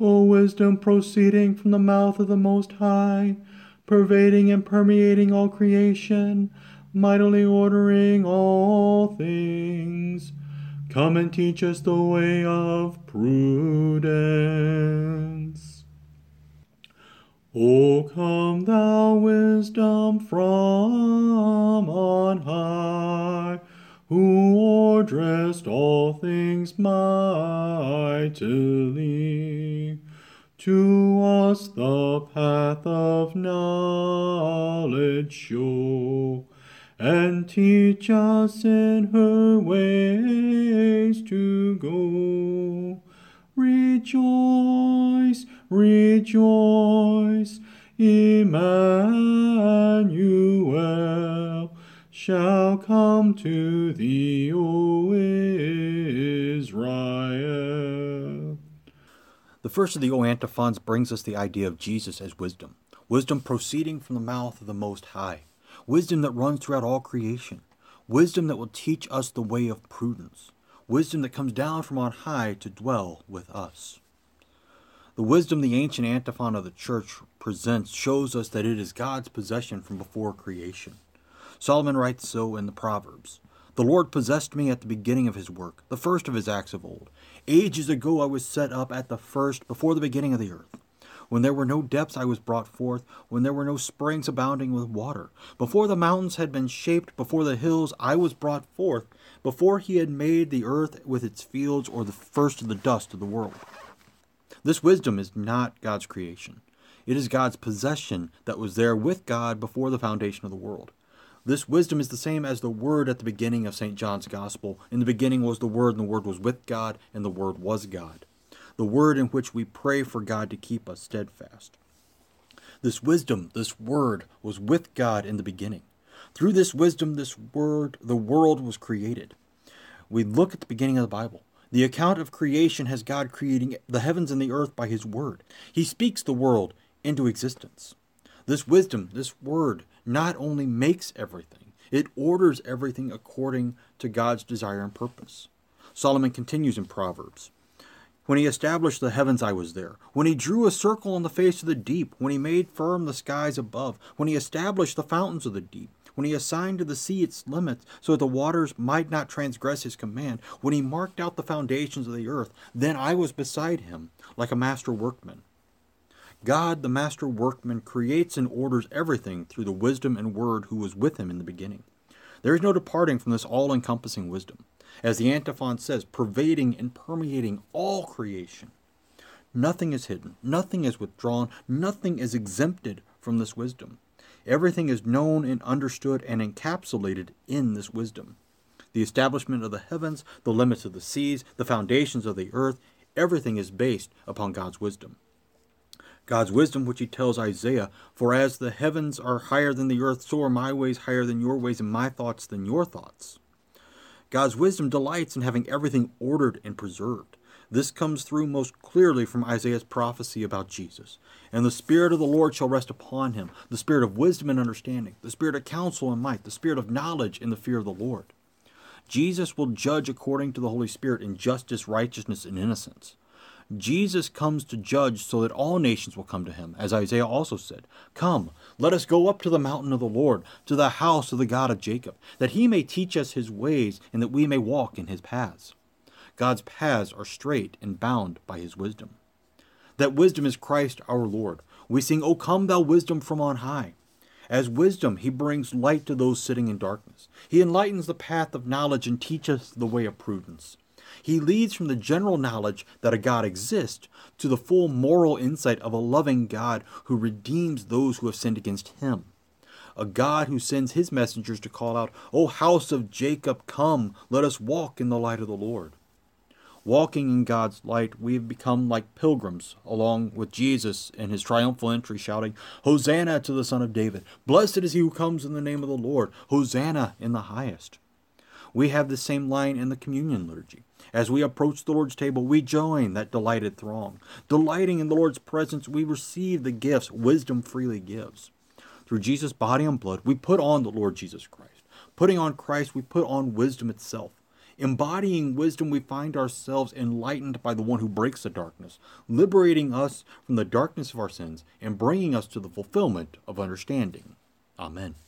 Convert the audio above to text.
O wisdom proceeding from the mouth of the Most High, pervading and permeating all creation, mightily ordering all things, come and teach us the way of prudence. O come, thou wisdom from on high, who orderest all things mightily. To us the path of knowledge show, and teach us in her ways to go. Rejoice, rejoice, Emmanuel shall come to thee, O Israel. The first of the O antiphons brings us the idea of Jesus as wisdom, wisdom proceeding from the mouth of the Most High, wisdom that runs throughout all creation, wisdom that will teach us the way of prudence, wisdom that comes down from on high to dwell with us. The wisdom the ancient antiphon of the church presents shows us that it is God's possession from before creation. Solomon writes so in the Proverbs The Lord possessed me at the beginning of his work, the first of his acts of old. Ages ago I was set up at the first, before the beginning of the earth. When there were no depths, I was brought forth. When there were no springs abounding with water. Before the mountains had been shaped, before the hills, I was brought forth before he had made the earth with its fields or the first of the dust of the world. This wisdom is not God's creation. It is God's possession that was there with God before the foundation of the world. This wisdom is the same as the Word at the beginning of St. John's Gospel. In the beginning was the Word, and the Word was with God, and the Word was God. The Word in which we pray for God to keep us steadfast. This wisdom, this Word, was with God in the beginning. Through this wisdom, this word, the world was created. We look at the beginning of the Bible. The account of creation has God creating the heavens and the earth by his word. He speaks the world into existence. This wisdom, this word, not only makes everything, it orders everything according to God's desire and purpose. Solomon continues in Proverbs. When he established the heavens, I was there. When he drew a circle on the face of the deep, when he made firm the skies above, when he established the fountains of the deep, when he assigned to the sea its limits so that the waters might not transgress his command, when he marked out the foundations of the earth, then I was beside him like a master workman. God, the master workman, creates and orders everything through the wisdom and word who was with him in the beginning. There is no departing from this all encompassing wisdom. As the antiphon says, pervading and permeating all creation. Nothing is hidden, nothing is withdrawn, nothing is exempted from this wisdom. Everything is known and understood and encapsulated in this wisdom. The establishment of the heavens, the limits of the seas, the foundations of the earth, everything is based upon God's wisdom. God's wisdom, which he tells Isaiah, For as the heavens are higher than the earth, so are my ways higher than your ways, and my thoughts than your thoughts. God's wisdom delights in having everything ordered and preserved. This comes through most clearly from Isaiah's prophecy about Jesus. And the Spirit of the Lord shall rest upon him the Spirit of wisdom and understanding, the Spirit of counsel and might, the Spirit of knowledge and the fear of the Lord. Jesus will judge according to the Holy Spirit in justice, righteousness, and innocence. Jesus comes to judge so that all nations will come to him, as Isaiah also said, Come, let us go up to the mountain of the Lord, to the house of the God of Jacob, that he may teach us his ways, and that we may walk in his paths. God's paths are straight and bound by his wisdom. That wisdom is Christ our Lord. We sing, O come thou wisdom from on high. As wisdom, he brings light to those sitting in darkness. He enlightens the path of knowledge and teaches the way of prudence. He leads from the general knowledge that a God exists to the full moral insight of a loving God who redeems those who have sinned against him. A God who sends his messengers to call out, O house of Jacob, come, let us walk in the light of the Lord. Walking in God's light, we have become like pilgrims, along with Jesus in his triumphal entry, shouting, Hosanna to the Son of David! Blessed is he who comes in the name of the Lord! Hosanna in the highest! We have the same line in the communion liturgy. As we approach the Lord's table, we join that delighted throng. Delighting in the Lord's presence, we receive the gifts wisdom freely gives. Through Jesus' body and blood, we put on the Lord Jesus Christ. Putting on Christ, we put on wisdom itself. Embodying wisdom, we find ourselves enlightened by the one who breaks the darkness, liberating us from the darkness of our sins and bringing us to the fulfillment of understanding. Amen.